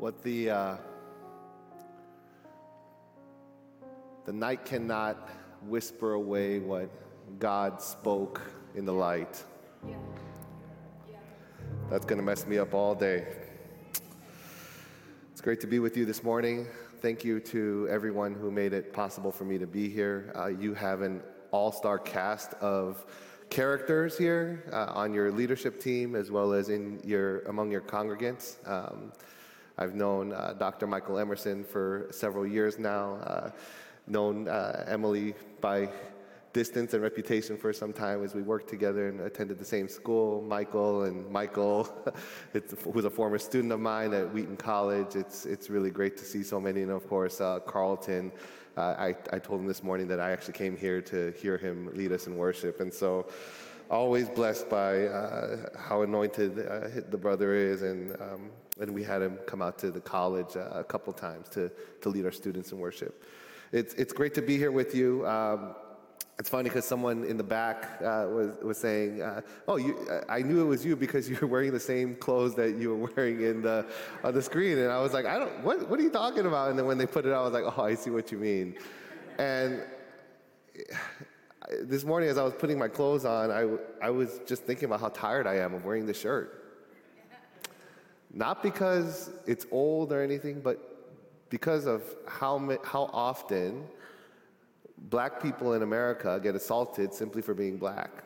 what the uh, the night cannot whisper away what God spoke in the light. That's going to mess me up all day. It's great to be with you this morning. Thank you to everyone who made it possible for me to be here. Uh, you have an all star cast of characters here uh, on your leadership team as well as in your among your congregants. Um, I've known uh, Dr. Michael Emerson for several years now, uh, known uh, Emily by distance and reputation for some time as we worked together and attended the same school. Michael and Michael, who's a former student of mine at Wheaton College. It's, it's really great to see so many. And of course, uh, Carlton. Uh, I, I told him this morning that I actually came here to hear him lead us in worship. And so, always blessed by uh, how anointed uh, the brother is. And, um, and we had him come out to the college uh, a couple times to, to lead our students in worship. It's, it's great to be here with you. Um, it's funny because someone in the back uh, was, was saying, uh, "Oh, you, I knew it was you because you were wearing the same clothes that you were wearing in the on the screen." And I was like, "I don't. What, what are you talking about?" And then when they put it out, I was like, "Oh, I see what you mean." And this morning, as I was putting my clothes on, I, I was just thinking about how tired I am of wearing this shirt. Not because it's old or anything, but because of how, how often black people in America get assaulted simply for being black.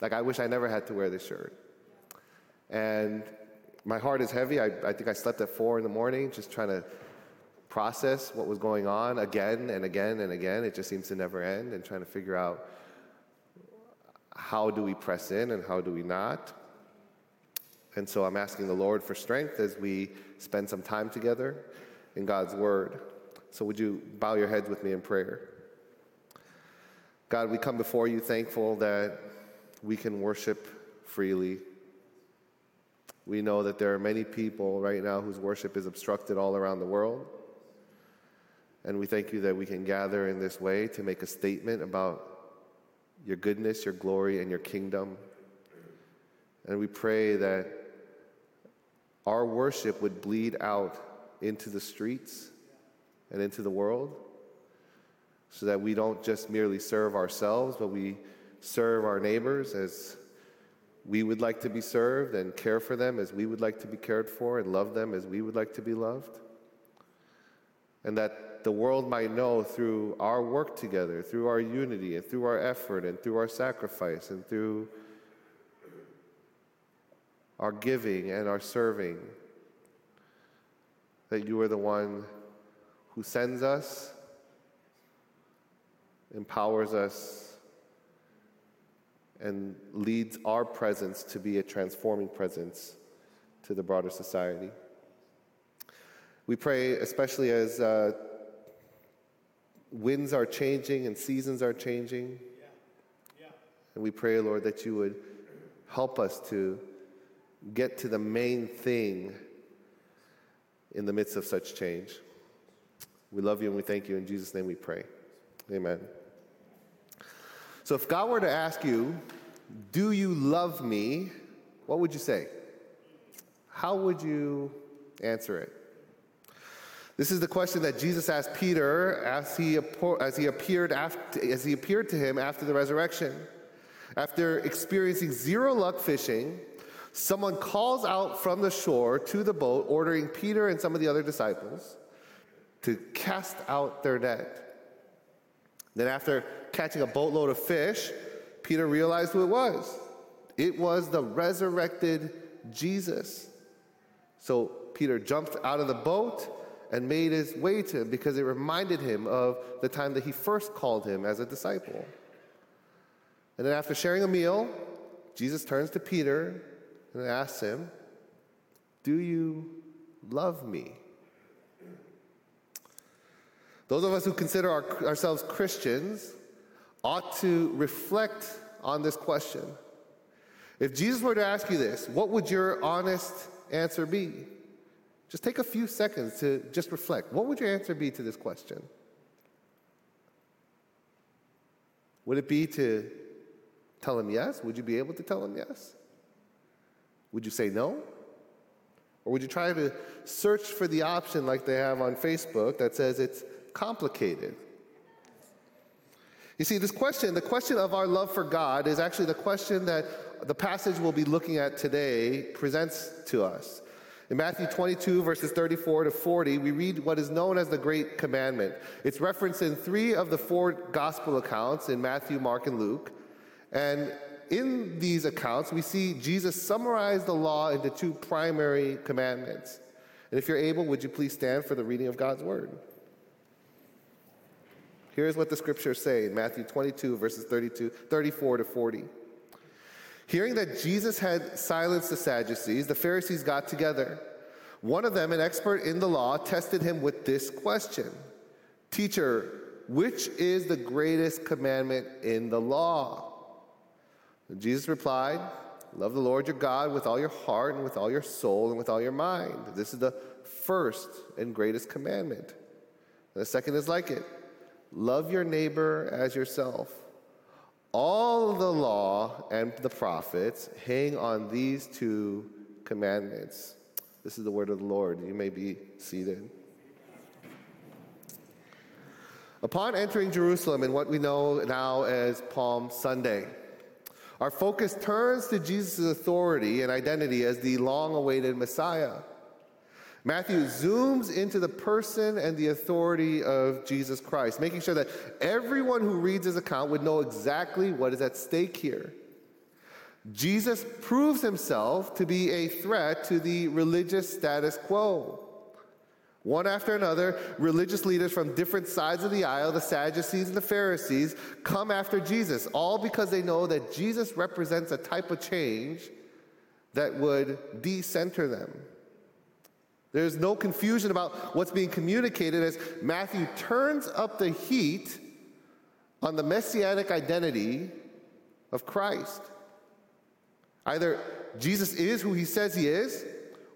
Like, I wish I never had to wear this shirt. And my heart is heavy. I, I think I slept at four in the morning just trying to process what was going on again and again and again. It just seems to never end, and trying to figure out how do we press in and how do we not. And so I'm asking the Lord for strength as we spend some time together in God's Word. So, would you bow your heads with me in prayer? God, we come before you thankful that we can worship freely. We know that there are many people right now whose worship is obstructed all around the world. And we thank you that we can gather in this way to make a statement about your goodness, your glory, and your kingdom. And we pray that our worship would bleed out into the streets and into the world so that we don't just merely serve ourselves, but we serve our neighbors as we would like to be served and care for them as we would like to be cared for and love them as we would like to be loved. And that the world might know through our work together, through our unity, and through our effort, and through our sacrifice, and through our giving and our serving, that you are the one who sends us empowers us, and leads our presence to be a transforming presence to the broader society. We pray, especially as uh, winds are changing and seasons are changing. Yeah. Yeah. And we pray, Lord, that you would help us to get to the main thing in the midst of such change. We love you and we thank you. In Jesus' name we pray. Amen. So if God were to ask you, Do you love me? What would you say? How would you answer it? This is the question that Jesus asked Peter as he, as he, appeared, after, as he appeared to him after the resurrection. After experiencing zero luck fishing, someone calls out from the shore to the boat, ordering Peter and some of the other disciples to cast out their net. Then, after catching a boatload of fish, Peter realized who it was. It was the resurrected Jesus. So Peter jumped out of the boat and made his way to him because it reminded him of the time that he first called him as a disciple. And then, after sharing a meal, Jesus turns to Peter and asks him, Do you love me? Those of us who consider our, ourselves Christians ought to reflect on this question. If Jesus were to ask you this, what would your honest answer be? Just take a few seconds to just reflect. What would your answer be to this question? Would it be to tell him yes? Would you be able to tell him yes? Would you say no? Or would you try to search for the option like they have on Facebook that says it's complicated? You see, this question, the question of our love for God, is actually the question that the passage we'll be looking at today presents to us. In Matthew 22, verses 34 to 40, we read what is known as the Great Commandment. It's referenced in three of the four gospel accounts in Matthew, Mark, and Luke. And in these accounts, we see Jesus summarize the law into two primary commandments. And if you're able, would you please stand for the reading of God's word? Here's what the scriptures say in Matthew 22, verses 32, 34 to 40. Hearing that Jesus had silenced the Sadducees, the Pharisees got together. One of them, an expert in the law, tested him with this question Teacher, which is the greatest commandment in the law? And Jesus replied, Love the Lord your God with all your heart and with all your soul and with all your mind. This is the first and greatest commandment. And the second is like it love your neighbor as yourself. All the law and the prophets hang on these two commandments. This is the word of the Lord. You may be seated. Upon entering Jerusalem in what we know now as Palm Sunday, our focus turns to Jesus' authority and identity as the long awaited Messiah. Matthew zooms into the person and the authority of Jesus Christ, making sure that everyone who reads his account would know exactly what is at stake here. Jesus proves himself to be a threat to the religious status quo. One after another, religious leaders from different sides of the aisle, the Sadducees and the Pharisees, come after Jesus, all because they know that Jesus represents a type of change that would decenter them. There's no confusion about what's being communicated as Matthew turns up the heat on the messianic identity of Christ. Either Jesus is who he says he is,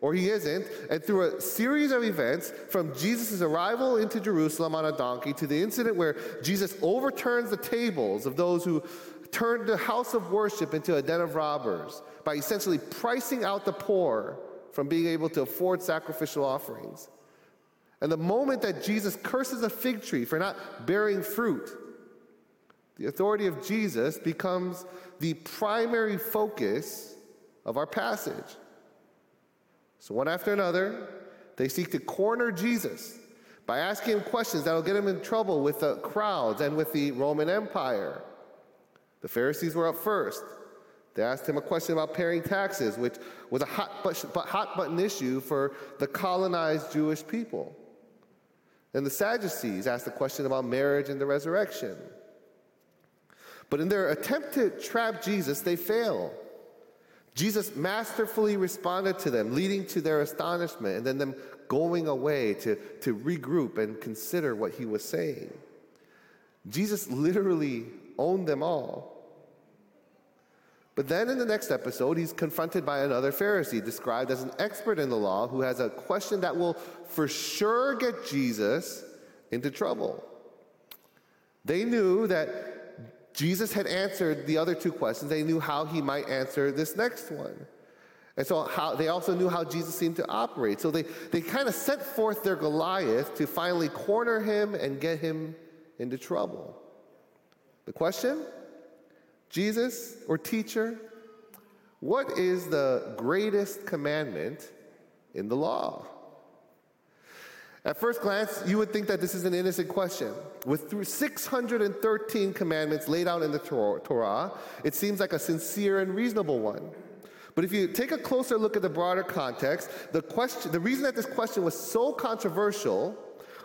or he isn't. And through a series of events, from Jesus' arrival into Jerusalem on a donkey to the incident where Jesus overturns the tables of those who turned the house of worship into a den of robbers by essentially pricing out the poor from being able to afford sacrificial offerings. And the moment that Jesus curses a fig tree for not bearing fruit, the authority of Jesus becomes the primary focus of our passage. So, one after another, they seek to corner Jesus by asking him questions that will get him in trouble with the crowds and with the Roman Empire. The Pharisees were up first. They asked him a question about paying taxes, which was a hot, hot button issue for the colonized Jewish people. And the Sadducees asked a question about marriage and the resurrection. But in their attempt to trap Jesus, they fail. Jesus masterfully responded to them, leading to their astonishment and then them going away to, to regroup and consider what he was saying. Jesus literally owned them all. But then in the next episode, he's confronted by another Pharisee, described as an expert in the law, who has a question that will for sure get Jesus into trouble. They knew that Jesus had answered the other two questions. They knew how he might answer this next one. And so how, they also knew how Jesus seemed to operate. So they, they kind of set forth their Goliath to finally corner him and get him into trouble. The question Jesus or teacher, what is the greatest commandment in the law? At first glance, you would think that this is an innocent question. With 613 commandments laid out in the Torah, it seems like a sincere and reasonable one. But if you take a closer look at the broader context, the, question, the reason that this question was so controversial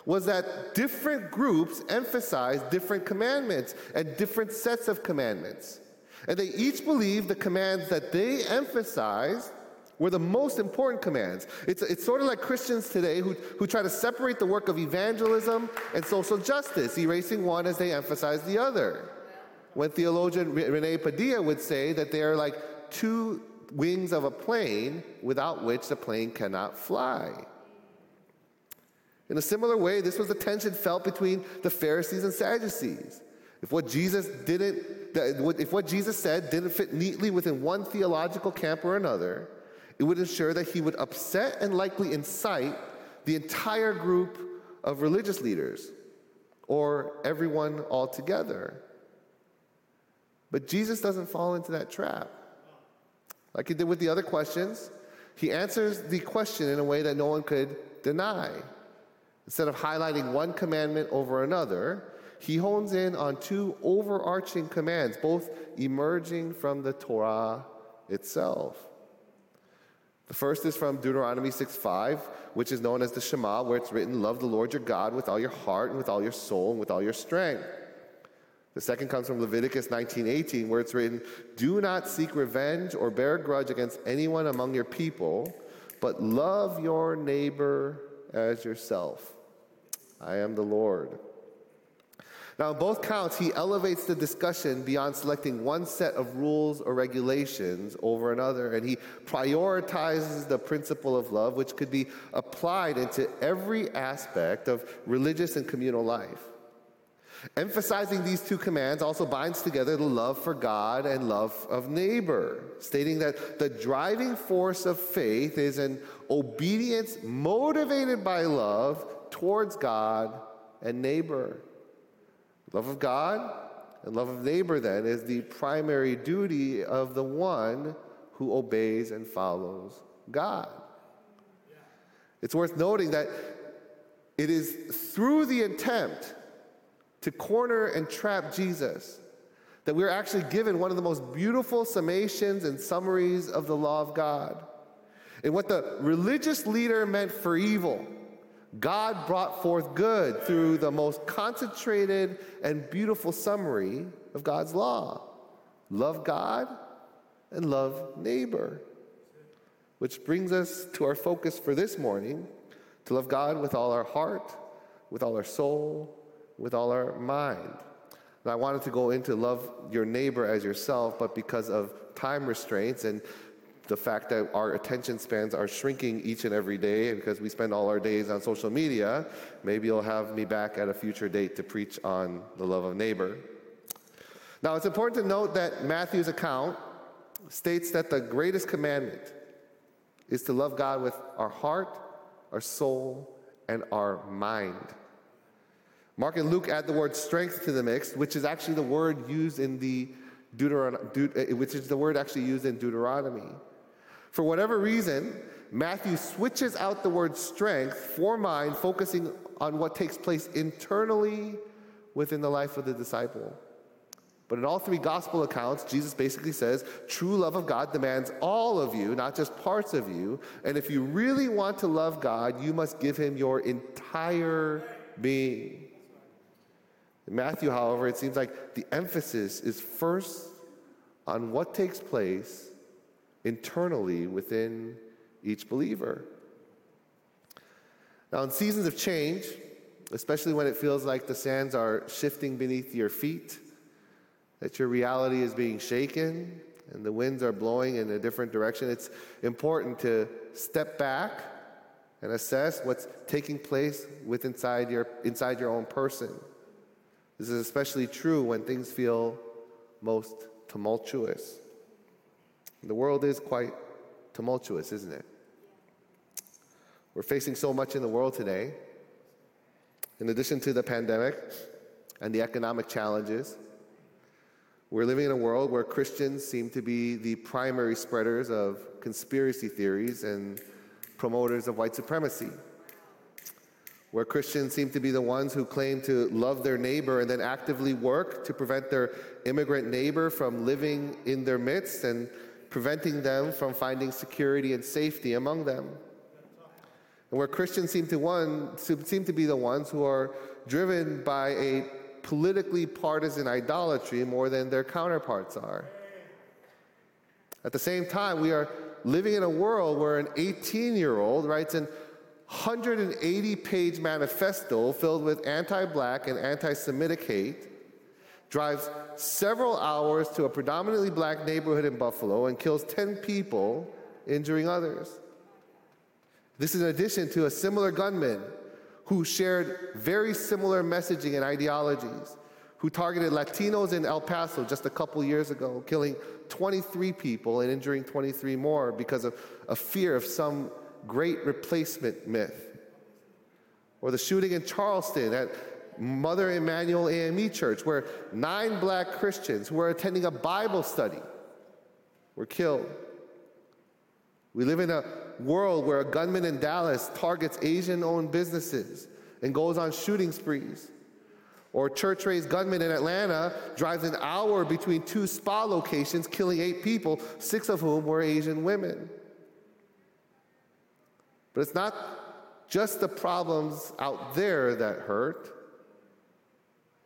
was that different groups emphasized different commandments and different sets of commandments. And they each believed the commands that they emphasized were the most important commands. It's, it's sort of like Christians today who, who try to separate the work of evangelism and social justice, erasing one as they emphasize the other. When theologian Rene Padilla would say that they are like two wings of a plane without which the plane cannot fly. In a similar way, this was the tension felt between the Pharisees and Sadducees. If what Jesus didn't, if what Jesus said didn't fit neatly within one theological camp or another, It would ensure that he would upset and likely incite the entire group of religious leaders or everyone altogether. But Jesus doesn't fall into that trap. Like he did with the other questions, he answers the question in a way that no one could deny. Instead of highlighting one commandment over another, he hones in on two overarching commands, both emerging from the Torah itself. The first is from Deuteronomy 6:5, which is known as the Shema, where it's written, Love the Lord your God with all your heart and with all your soul and with all your strength. The second comes from Leviticus 19:18, where it's written, Do not seek revenge or bear a grudge against anyone among your people, but love your neighbor as yourself. I am the Lord. Now, in both counts, he elevates the discussion beyond selecting one set of rules or regulations over another, and he prioritizes the principle of love, which could be applied into every aspect of religious and communal life. Emphasizing these two commands also binds together the love for God and love of neighbor, stating that the driving force of faith is an obedience motivated by love towards God and neighbor. Love of God and love of neighbor, then, is the primary duty of the one who obeys and follows God. It's worth noting that it is through the attempt to corner and trap Jesus that we're actually given one of the most beautiful summations and summaries of the law of God. And what the religious leader meant for evil, God brought forth good through the most concentrated and beautiful summary of God's law love God and love neighbor. Which brings us to our focus for this morning to love God with all our heart, with all our soul, with all our mind. And I wanted to go into love your neighbor as yourself, but because of time restraints and the fact that our attention spans are shrinking each and every day because we spend all our days on social media, maybe you'll have me back at a future date to preach on the love of neighbor. Now, it's important to note that Matthew's account states that the greatest commandment is to love God with our heart, our soul, and our mind. Mark and Luke add the word strength to the mix, which is actually the word used in the Deuteron- eh, which is the word actually used in Deuteronomy. For whatever reason, Matthew switches out the word strength for mind, focusing on what takes place internally within the life of the disciple. But in all three gospel accounts, Jesus basically says true love of God demands all of you, not just parts of you. And if you really want to love God, you must give him your entire being. In Matthew, however, it seems like the emphasis is first on what takes place internally within each believer. Now, in seasons of change, especially when it feels like the sands are shifting beneath your feet, that your reality is being shaken and the winds are blowing in a different direction, it's important to step back and assess what's taking place with inside your, inside your own person. This is especially true when things feel most tumultuous. The world is quite tumultuous, isn't it? We're facing so much in the world today. In addition to the pandemic and the economic challenges, we're living in a world where Christians seem to be the primary spreaders of conspiracy theories and promoters of white supremacy. Where Christians seem to be the ones who claim to love their neighbor and then actively work to prevent their immigrant neighbor from living in their midst and preventing them from finding security and safety among them. And where Christians seem to, one, seem to be the ones who are driven by a politically partisan idolatry more than their counterparts are. At the same time, we are living in a world where an 18 year old writes an 180 page manifesto filled with anti black and anti Semitic hate drives several hours to a predominantly black neighborhood in Buffalo and kills 10 people, injuring others. This is in addition to a similar gunman who shared very similar messaging and ideologies, who targeted Latinos in El Paso just a couple years ago, killing 23 people and injuring 23 more because of a fear of some great replacement myth. Or the shooting in Charleston at Mother Emanuel AME Church, where nine black Christians who were attending a Bible study were killed. We live in a world where a gunman in Dallas targets Asian owned businesses and goes on shooting sprees. Or church raised gunman in Atlanta drives an hour between two spa locations, killing eight people, six of whom were Asian women. But it's not just the problems out there that hurt.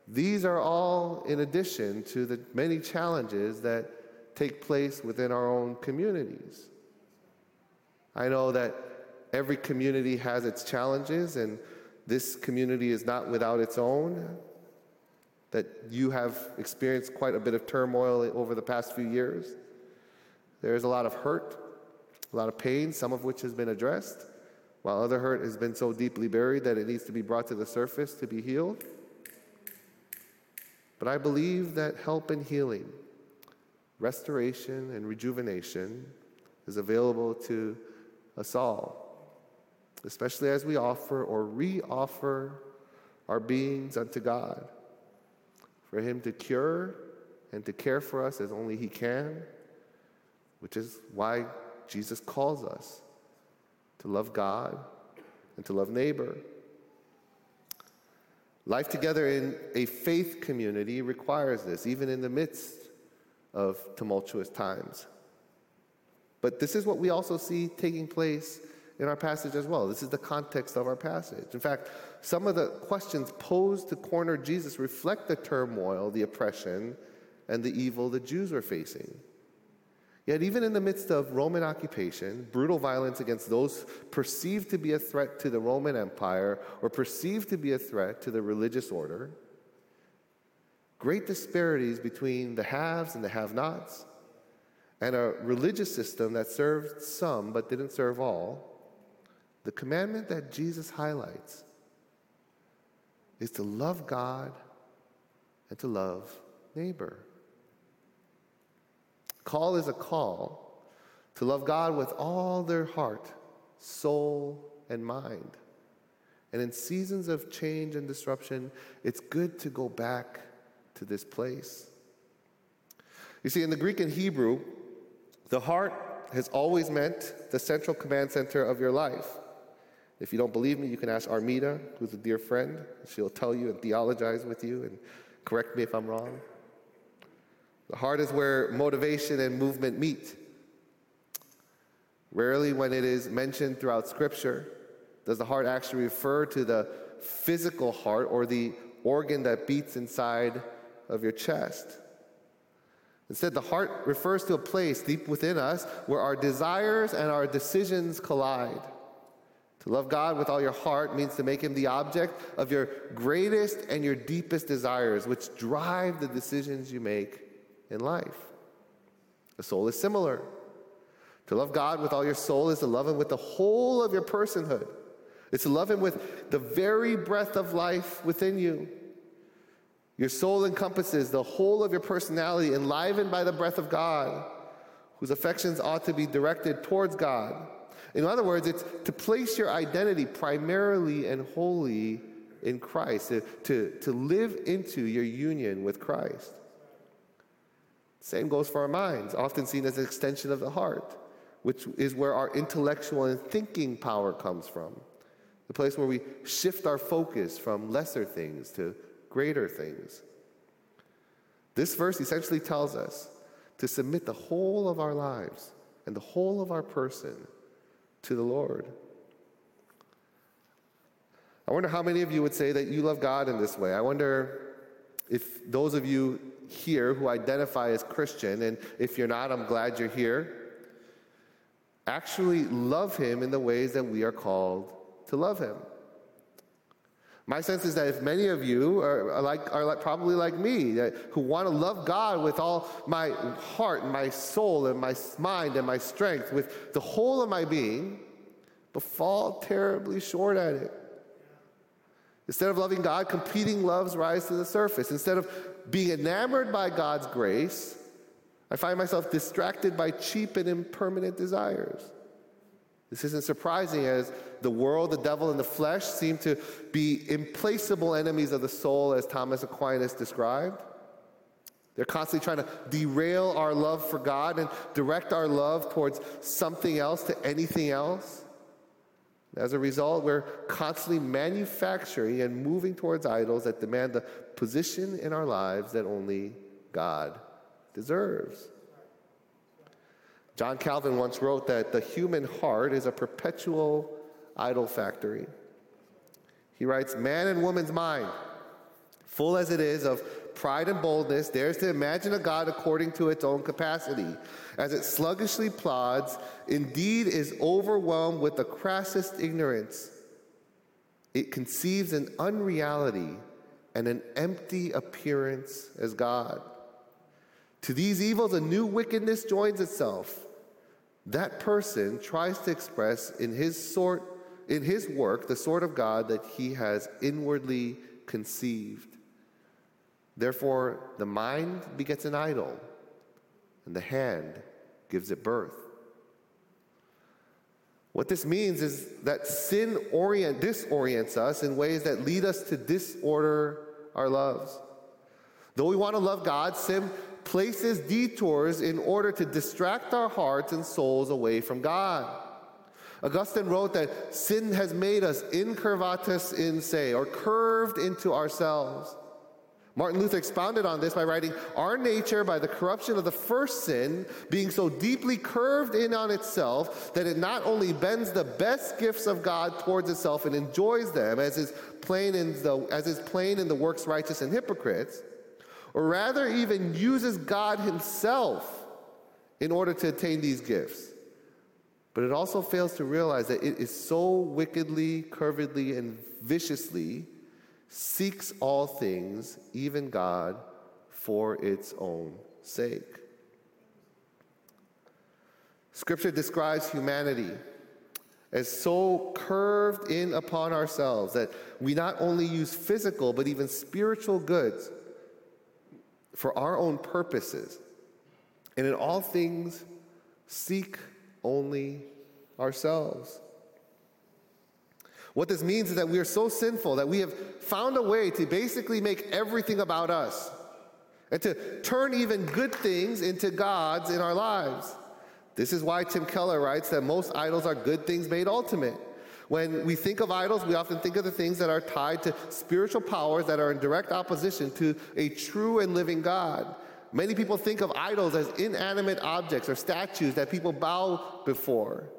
These are all in addition to the many challenges that take place within our own communities. I know that every community has its challenges, and this community is not without its own. That you have experienced quite a bit of turmoil over the past few years. There's a lot of hurt, a lot of pain, some of which has been addressed, while other hurt has been so deeply buried that it needs to be brought to the surface to be healed. But I believe that help and healing, restoration and rejuvenation is available to us all, especially as we offer or re offer our beings unto God, for Him to cure and to care for us as only He can, which is why Jesus calls us to love God and to love neighbor. Life together in a faith community requires this, even in the midst of tumultuous times. But this is what we also see taking place in our passage as well. This is the context of our passage. In fact, some of the questions posed to corner Jesus reflect the turmoil, the oppression, and the evil the Jews were facing. Yet, even in the midst of Roman occupation, brutal violence against those perceived to be a threat to the Roman Empire or perceived to be a threat to the religious order, great disparities between the haves and the have nots, and a religious system that served some but didn't serve all, the commandment that Jesus highlights is to love God and to love neighbor. Call is a call to love God with all their heart, soul, and mind. And in seasons of change and disruption, it's good to go back to this place. You see, in the Greek and Hebrew, the heart has always meant the central command center of your life. If you don't believe me, you can ask Armida, who's a dear friend. She'll tell you and theologize with you and correct me if I'm wrong. The heart is where motivation and movement meet. Rarely, when it is mentioned throughout Scripture, does the heart actually refer to the physical heart or the organ that beats inside of your chest. Instead, the heart refers to a place deep within us where our desires and our decisions collide. To love God with all your heart means to make Him the object of your greatest and your deepest desires, which drive the decisions you make in life. The soul is similar. To love God with all your soul is to love Him with the whole of your personhood. It's to love Him with the very breath of life within you. Your soul encompasses the whole of your personality, enlivened by the breath of God, whose affections ought to be directed towards God. In other words, it's to place your identity primarily and wholly in Christ, to, to, to live into your union with Christ. Same goes for our minds, often seen as an extension of the heart, which is where our intellectual and thinking power comes from. The place where we shift our focus from lesser things to greater things. This verse essentially tells us to submit the whole of our lives and the whole of our person to the Lord. I wonder how many of you would say that you love God in this way. I wonder if those of you here who identify as Christian, and if you're not, I'm glad you're here, actually love Him in the ways that we are called to love Him. My sense is that if many of you are, like, are like, probably like me, that, who want to love God with all my heart and my soul and my mind and my strength, with the whole of my being, but fall terribly short at it. Instead of loving God, competing loves rise to the surface. Instead of being enamored by God's grace, I find myself distracted by cheap and impermanent desires. This isn't surprising as the world, the devil, and the flesh seem to be implacable enemies of the soul, as Thomas Aquinas described. They're constantly trying to derail our love for God and direct our love towards something else, to anything else. As a result, we're constantly manufacturing and moving towards idols that demand the position in our lives that only God deserves. John Calvin once wrote that the human heart is a perpetual idol factory. He writes, Man and woman's mind, full as it is of pride and boldness, dares to imagine a God according to its own capacity. As it sluggishly plods, indeed is overwhelmed with the crassest ignorance. It conceives an unreality and an empty appearance as God. To these evils, a new wickedness joins itself. That person tries to express in his sort, in his work, the sort of God that he has inwardly conceived. Therefore, the mind begets an idol, and the hand gives it birth. What this means is that sin orient, disorients us in ways that lead us to disorder our loves. Though we want to love God, sin places detours in order to distract our hearts and souls away from God. Augustine wrote that sin has made us incurvatus in se, or curved into ourselves. Martin Luther expounded on this by writing, Our nature, by the corruption of the first sin, being so deeply curved in on itself that it not only bends the best gifts of God towards itself and enjoys them, as is plain in the, as is plain in the works righteous and hypocrites, or rather even uses God Himself in order to attain these gifts. But it also fails to realize that it is so wickedly, curvedly, and viciously seeks all things, even God, for its own sake. Scripture describes humanity as so curved in upon ourselves that we not only use physical but even spiritual goods for our own purposes, and in all things seek only ourselves. What this means is that we are so sinful that we have found a way to basically make everything about us and to turn even good things into gods in our lives. This is why Tim Keller writes that most idols are good things made ultimate. When we think of idols, we often think of the things that are tied to spiritual powers that are in direct opposition to a true and living God. Many people think of idols as inanimate objects or statues that people bow before.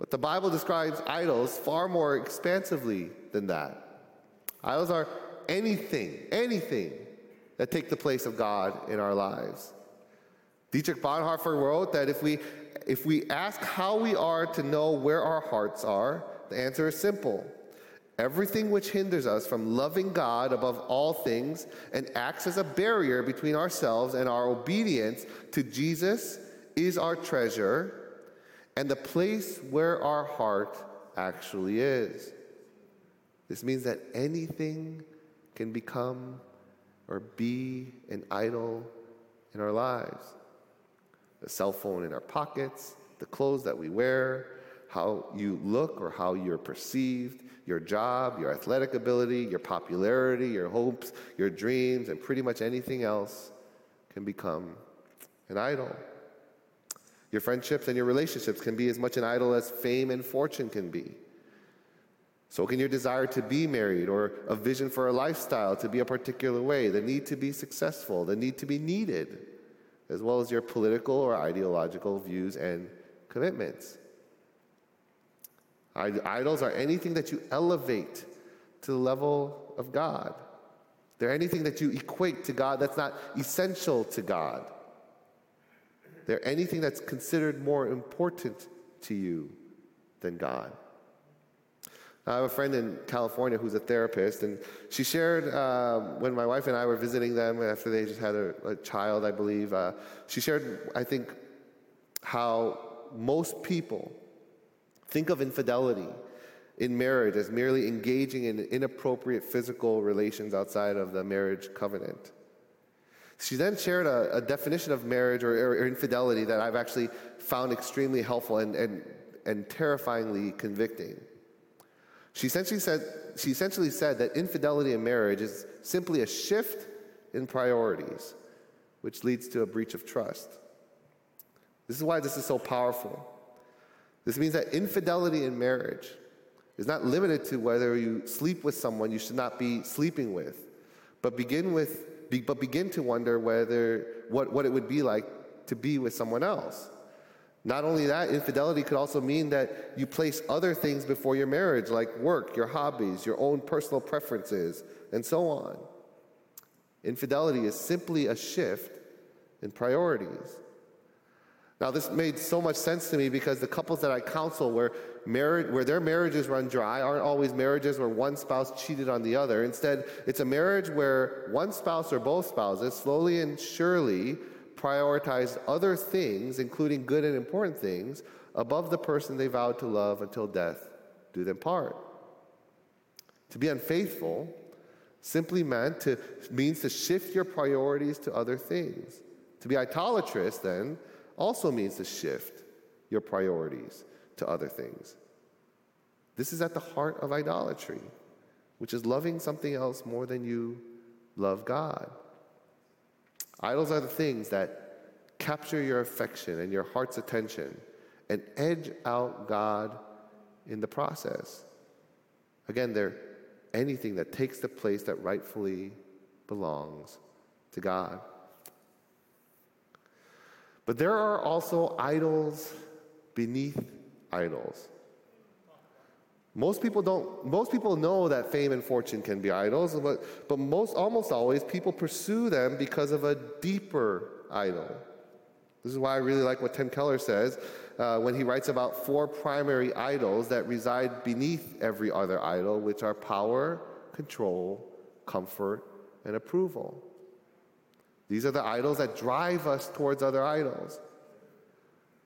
But the Bible describes idols far more expansively than that. Idols are anything, anything that take the place of God in our lives. Dietrich Bonhoeffer wrote that if we if we ask how we are to know where our hearts are, the answer is simple. Everything which hinders us from loving God above all things and acts as a barrier between ourselves and our obedience to Jesus is our treasure and the place where our heart actually is. This means that anything can become or be an idol in our lives. The cell phone in our pockets, the clothes that we wear, how you look or how you're perceived, your job, your athletic ability, your popularity, your hopes, your dreams, and pretty much anything else can become an idol. Your friendships and your relationships can be as much an idol as fame and fortune can be. So can your desire to be married or a vision for a lifestyle to be a particular way, the need to be successful, the need to be needed, as well as your political or ideological views and commitments. Idols are anything that you elevate to the level of God. They're anything that you equate to God that's not essential to God. They're anything that's considered more important to you than God. I have a friend in California who's a therapist, and she shared uh, when my wife and I were visiting them after they just had a, a child, I believe. Uh, she shared, I think, how most people Think of infidelity in marriage as merely engaging in inappropriate physical relations outside of the marriage covenant. She then shared a, a definition of marriage or, or, infidelity that I've actually found extremely helpful and, and, and terrifyingly convicting. She essentially, said, she essentially said that infidelity in marriage is simply a shift in priorities, which leads to a breach of trust. This is why this is so powerful. This means that infidelity in marriage is not limited to whether you sleep with someone you should not be sleeping with, but begin with, be, but begin to wonder whether what, what it would be like to be with someone else. Not only that, infidelity could also mean that you place other things before your marriage, like work, your hobbies, your own personal preferences, and so on. Infidelity is simply a shift in priorities. Now, this made so much sense to me because the couples that I counsel where, marriage, where their marriages run dry aren't always marriages where one spouse cheated on the other. Instead, it's a marriage where one spouse or both spouses slowly and surely prioritized other things, including good and important things, above the person they vowed to love until death do them part. To be unfaithful simply meant to means to shift your priorities to other things. To be idolatrous then also means to shift your priorities to other things. This is at the heart of idolatry, which is loving something else more than you love God. Idols are the things that capture your affection and your heart's attention and edge out God in the process. Again, they're anything that takes the place that rightfully belongs to God. But there are also idols beneath idols. Most people don't most people know that fame and fortune can be idols, but, but most almost always people pursue them because of a deeper idol. This is why I really like what Tim Keller says uh, when he writes about four primary idols that reside beneath every other idol, which are power, control, comfort, and approval. These are the idols that drive us towards other idols.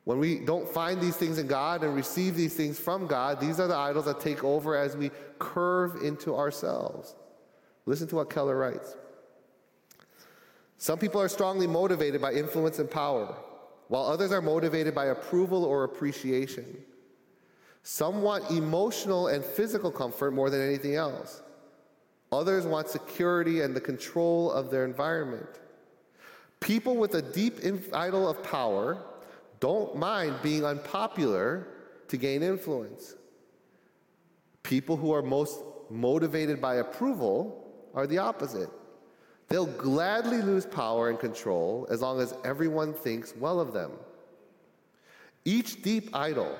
When we don't find these things in God and receive these things from God, these are the idols that take over as we curve into ourselves. Listen to what Keller writes. Some people are strongly motivated by influence and power, while others are motivated by approval or appreciation. Some want emotional and physical comfort more than anything else. Others want security and the control of their environment. People with a deep idol of power don't mind being unpopular to gain influence. People who are most motivated by approval are the opposite. They'll gladly lose power and control as long as everyone thinks well of them. Each deep idol,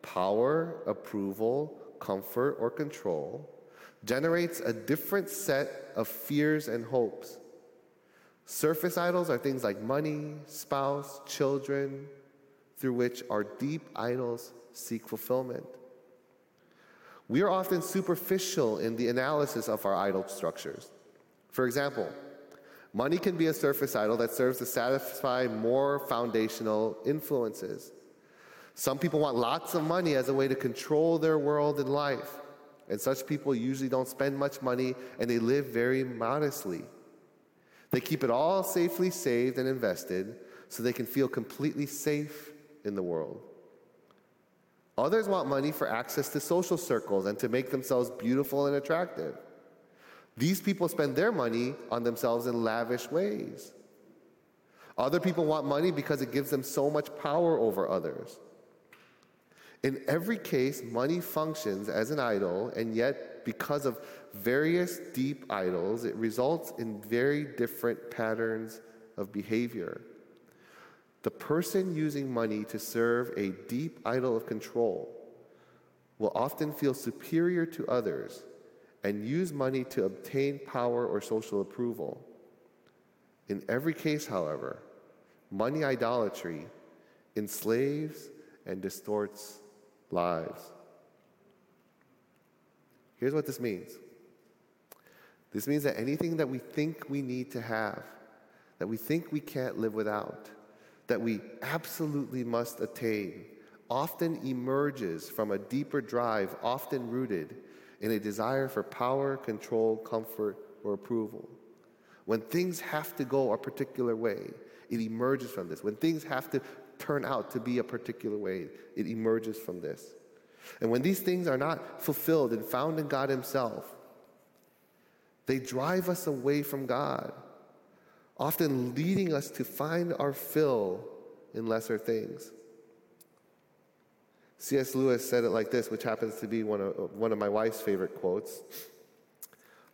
power, approval, comfort, or control, generates a different set of fears and hopes. Surface idols are things like money, spouse, children, through which our deep idols seek fulfillment. We are often superficial in the analysis of our idol structures. For example, money can be a surface idol that serves to satisfy more foundational influences. Some people want lots of money as a way to control their world and life, and such people usually don't spend much money and they live very modestly. They keep it all safely saved and invested so they can feel completely safe in the world. Others want money for access to social circles and to make themselves beautiful and attractive. These people spend their money on themselves in lavish ways. Other people want money because it gives them so much power over others. In every case, money functions as an idol, and yet, because of various deep idols, it results in very different patterns of behavior. The person using money to serve a deep idol of control will often feel superior to others and use money to obtain power or social approval. In every case, however, money idolatry enslaves and distorts lives. Here's what this means this means that anything that we think we need to have, that we think we can't live without, that we absolutely must attain, often emerges from a deeper drive, often rooted in a desire for power, control, comfort, or approval. When things have to go a particular way, it emerges from this. When things have to turn out to be a particular way, it emerges from this. And when these things are not fulfilled and found in God Himself, they drive us away from God, often leading us to find our fill in lesser things. C.S. Lewis said it like this, which happens to be one of, one of my wife's favorite quotes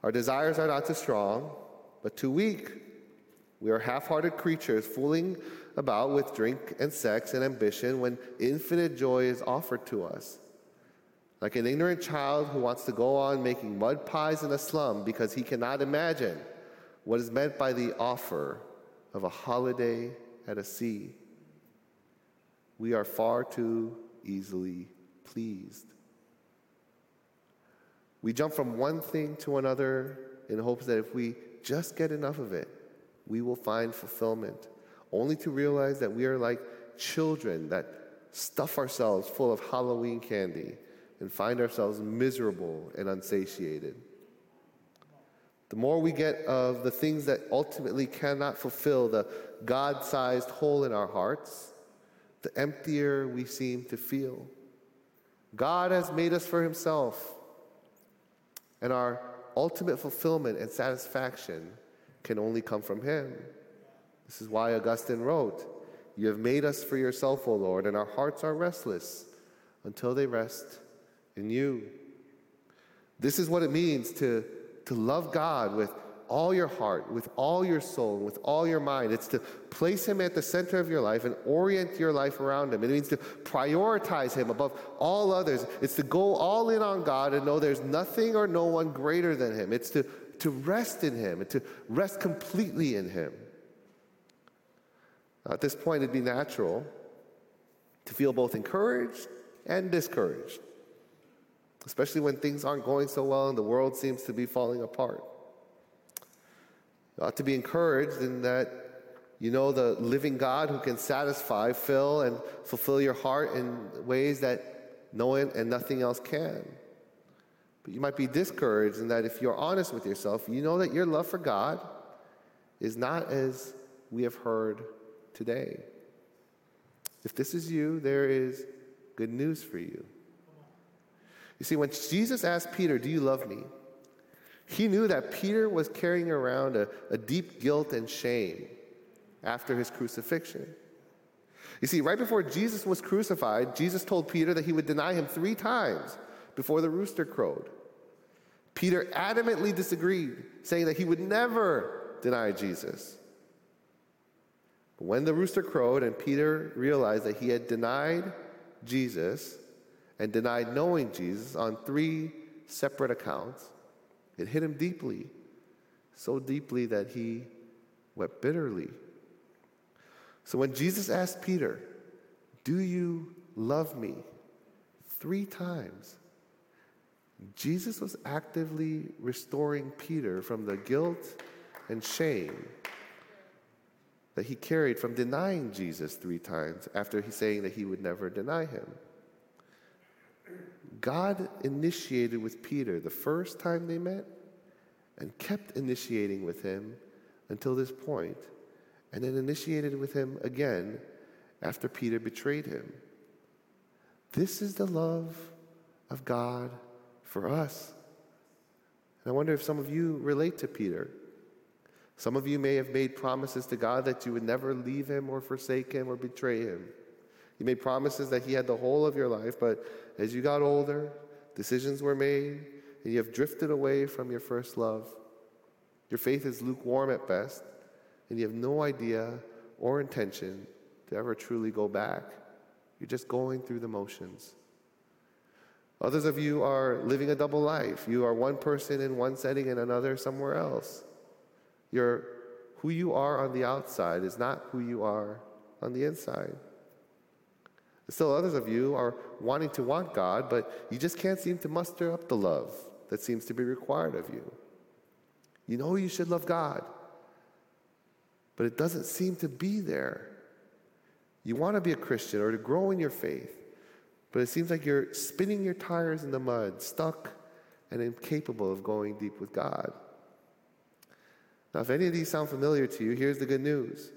Our desires are not too strong, but too weak. We are half hearted creatures fooling about with drink and sex and ambition when infinite joy is offered to us. Like an ignorant child who wants to go on making mud pies in a slum because he cannot imagine what is meant by the offer of a holiday at a sea. We are far too easily pleased. We jump from one thing to another in hopes that if we just get enough of it, we will find fulfillment, only to realize that we are like children that stuff ourselves full of Halloween candy and find ourselves miserable and unsatiated. The more we get of the things that ultimately cannot fulfill the God sized hole in our hearts, the emptier we seem to feel. God has made us for Himself, and our ultimate fulfillment and satisfaction can only come from Him. This is why Augustine wrote, You have made us for yourself, O Lord, and our hearts are restless until they rest in you. This is what it means to, to love God with all your heart, with all your soul, with all your mind. It's to place Him at the center of your life and orient your life around Him. It means to prioritize Him above all others. It's to go all in on God and know there's nothing or no one greater than Him. It's to, to rest in Him and to rest completely in Him. Now, at this point, it'd be natural to feel both encouraged and discouraged, especially when things aren't going so well and the world seems to be falling apart. You ought to be encouraged in that you know the living God who can satisfy, fill, and fulfill your heart in ways that no one and nothing else can. But you might be discouraged in that if you're honest with yourself, you know that your love for God is not as we have heard today. If this is you, there is good news for you. You see, when Jesus asked Peter, Do you love me? He knew that Peter was carrying around a, a deep guilt and shame after his crucifixion. You see, right before Jesus was crucified, Jesus told Peter that he would deny him three times before the rooster crowed. Peter adamantly disagreed, saying that he would never deny Jesus. But when the rooster crowed and Peter realized that he had denied Jesus and denied knowing Jesus on three separate accounts, it hit him deeply, so deeply that he wept bitterly. So when Jesus asked Peter, Do you love me? three times, Jesus was actively restoring Peter from the guilt and shame that he carried from denying Jesus three times after he saying that he would never deny him. God initiated with Peter the first time they met and kept initiating with him until this point, and then initiated with him again after Peter betrayed him. This is the love of God for us. And I wonder if some of you relate to Peter. Some of you may have made promises to God that you would never leave him or forsake him or betray him. You made promises that he had the whole of your life, but as you got older, decisions were made, and you have drifted away from your first love. Your faith is lukewarm at best, and you have no idea or intention to ever truly go back. You're just going through the motions. Others of you are living a double life. You are one person in one setting and another somewhere else. You're, who you are on the outside is not who you are on the inside. Still, others of you are wanting to want God, but you just can't seem to muster up the love that seems to be required of you. You know you should love God, but it doesn't seem to be there. You want to be a Christian or to grow in your faith, but it seems like you're spinning your tires in the mud, stuck and incapable of going deep with God. Now, if any of these sound familiar to you, here's the good news.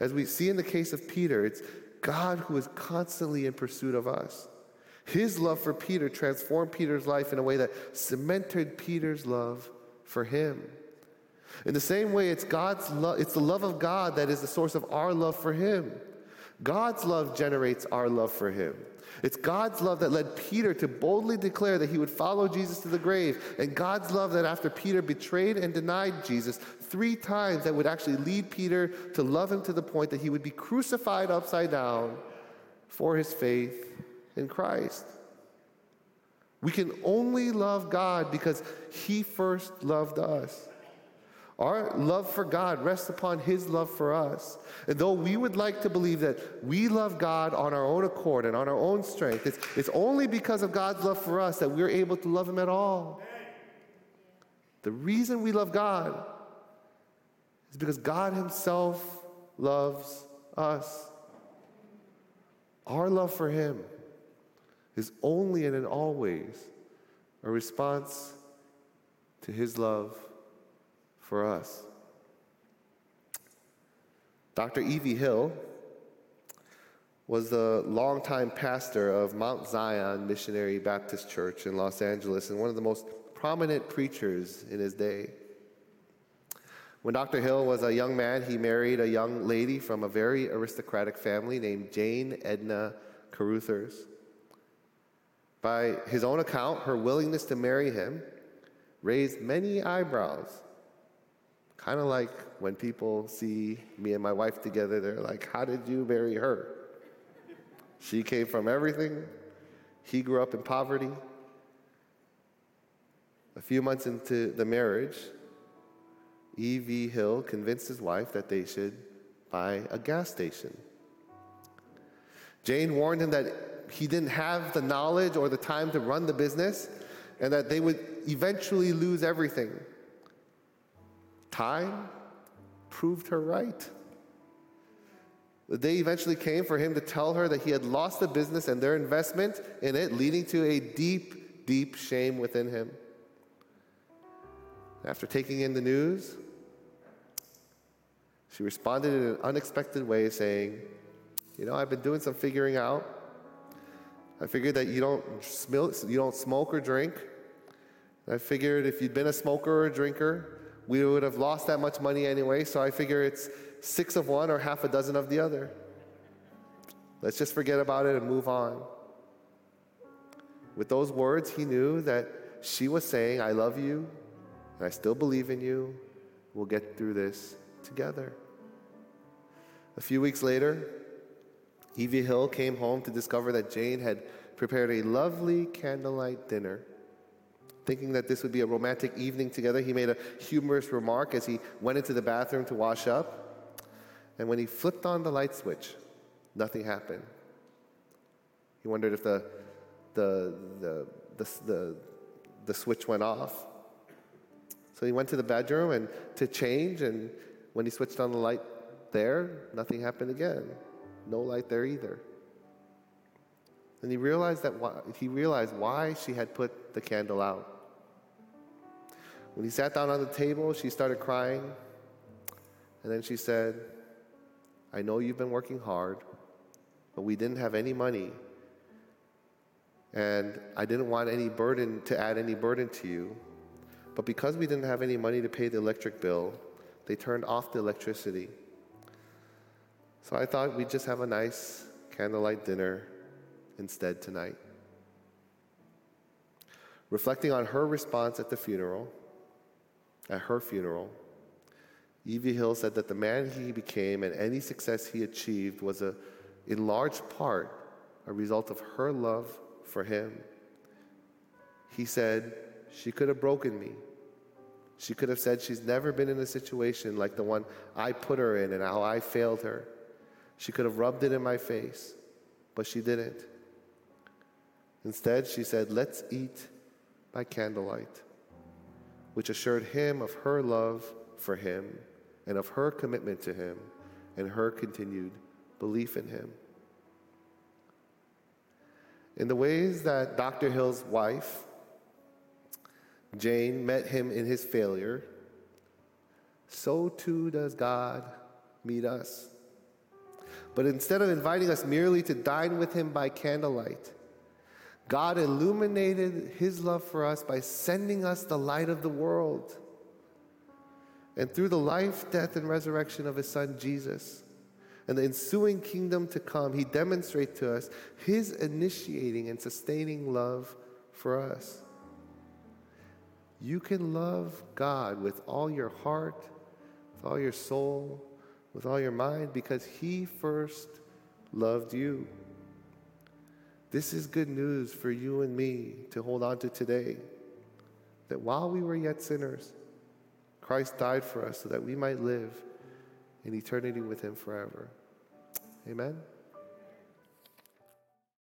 As we see in the case of Peter, it's God who is constantly in pursuit of us. His love for Peter transformed Peter's life in a way that cemented Peter's love for him. In the same way, it's God's love, it's the love of God that is the source of our love for him. God's love generates our love for him. It's God's love that led Peter to boldly declare that he would follow Jesus to the grave, and God's love that after Peter betrayed and denied Jesus three times, that would actually lead Peter to love him to the point that he would be crucified upside down for his faith in Christ. We can only love God because he first loved us. Our love for God rests upon His love for us. And though we would like to believe that we love God on our own accord and on our own strength, it's, it's only because of God's love for us that we're able to love Him at all. The reason we love God is because God Himself loves us. Our love for Him is only and in always a response to His love for us. Dr. E.V. Hill was the longtime pastor of Mount Zion Missionary Baptist Church in Los Angeles and one of the most prominent preachers in his day. When Dr. Hill was a young man, he married a young lady from a very aristocratic family named Jane Edna Caruthers. By his own account, her willingness to marry him raised many eyebrows Kind of like when people see me and my wife together, they're like, How did you marry her? She came from everything, he grew up in poverty. A few months into the marriage, E.V. Hill convinced his wife that they should buy a gas station. Jane warned him that he didn't have the knowledge or the time to run the business and that they would eventually lose everything. Time proved her right. The day eventually came for him to tell her that he had lost the business and their investment in it, leading to a deep, deep shame within him. After taking in the news, she responded in an unexpected way, saying, You know, I've been doing some figuring out. I figured that you don't, you don't smoke or drink. I figured if you'd been a smoker or a drinker, we would have lost that much money anyway, so I figure it's six of one or half a dozen of the other. Let's just forget about it and move on. With those words, he knew that she was saying, I love you, and I still believe in you. We'll get through this together. A few weeks later, E.V. Hill came home to discover that Jane had prepared a lovely candlelight dinner Thinking that this would be a romantic evening together, he made a humorous remark as he went into the bathroom to wash up. And when he flipped on the light switch, nothing happened. He wondered if the, the, the, the, the, the switch went off. So he went to the bedroom and to change, and when he switched on the light there, nothing happened again. No light there either. And he realized that why, he realized why she had put the candle out. When he sat down on the table, she started crying. And then she said, I know you've been working hard, but we didn't have any money. And I didn't want any burden to add any burden to you. But because we didn't have any money to pay the electric bill, they turned off the electricity. So I thought we'd just have a nice candlelight dinner instead tonight. Reflecting on her response at the funeral, at her funeral, E.V. Hill said that the man he became and any success he achieved was a, in large part a result of her love for him. He said, She could have broken me. She could have said she's never been in a situation like the one I put her in and how I failed her. She could have rubbed it in my face, but she didn't. Instead, she said, Let's eat by candlelight which assured him of her love for him and of her commitment to him and her continued belief in him. In the ways that Dr. Hill's wife, Jane, met him in his failure, so too does God meet us. But instead of inviting us merely to dine with Him by candlelight, God illuminated His love for us by sending us the light of the world. And through the life, death, and resurrection of His Son Jesus, and the ensuing kingdom to come, He demonstrates to us His initiating and sustaining love for us. You can love God with all your heart, with all your soul, with all your mind, because He first loved you. This is good news for you and me to hold on to today. That while we were yet sinners, Christ died for us so that we might live in eternity with Him forever. Amen.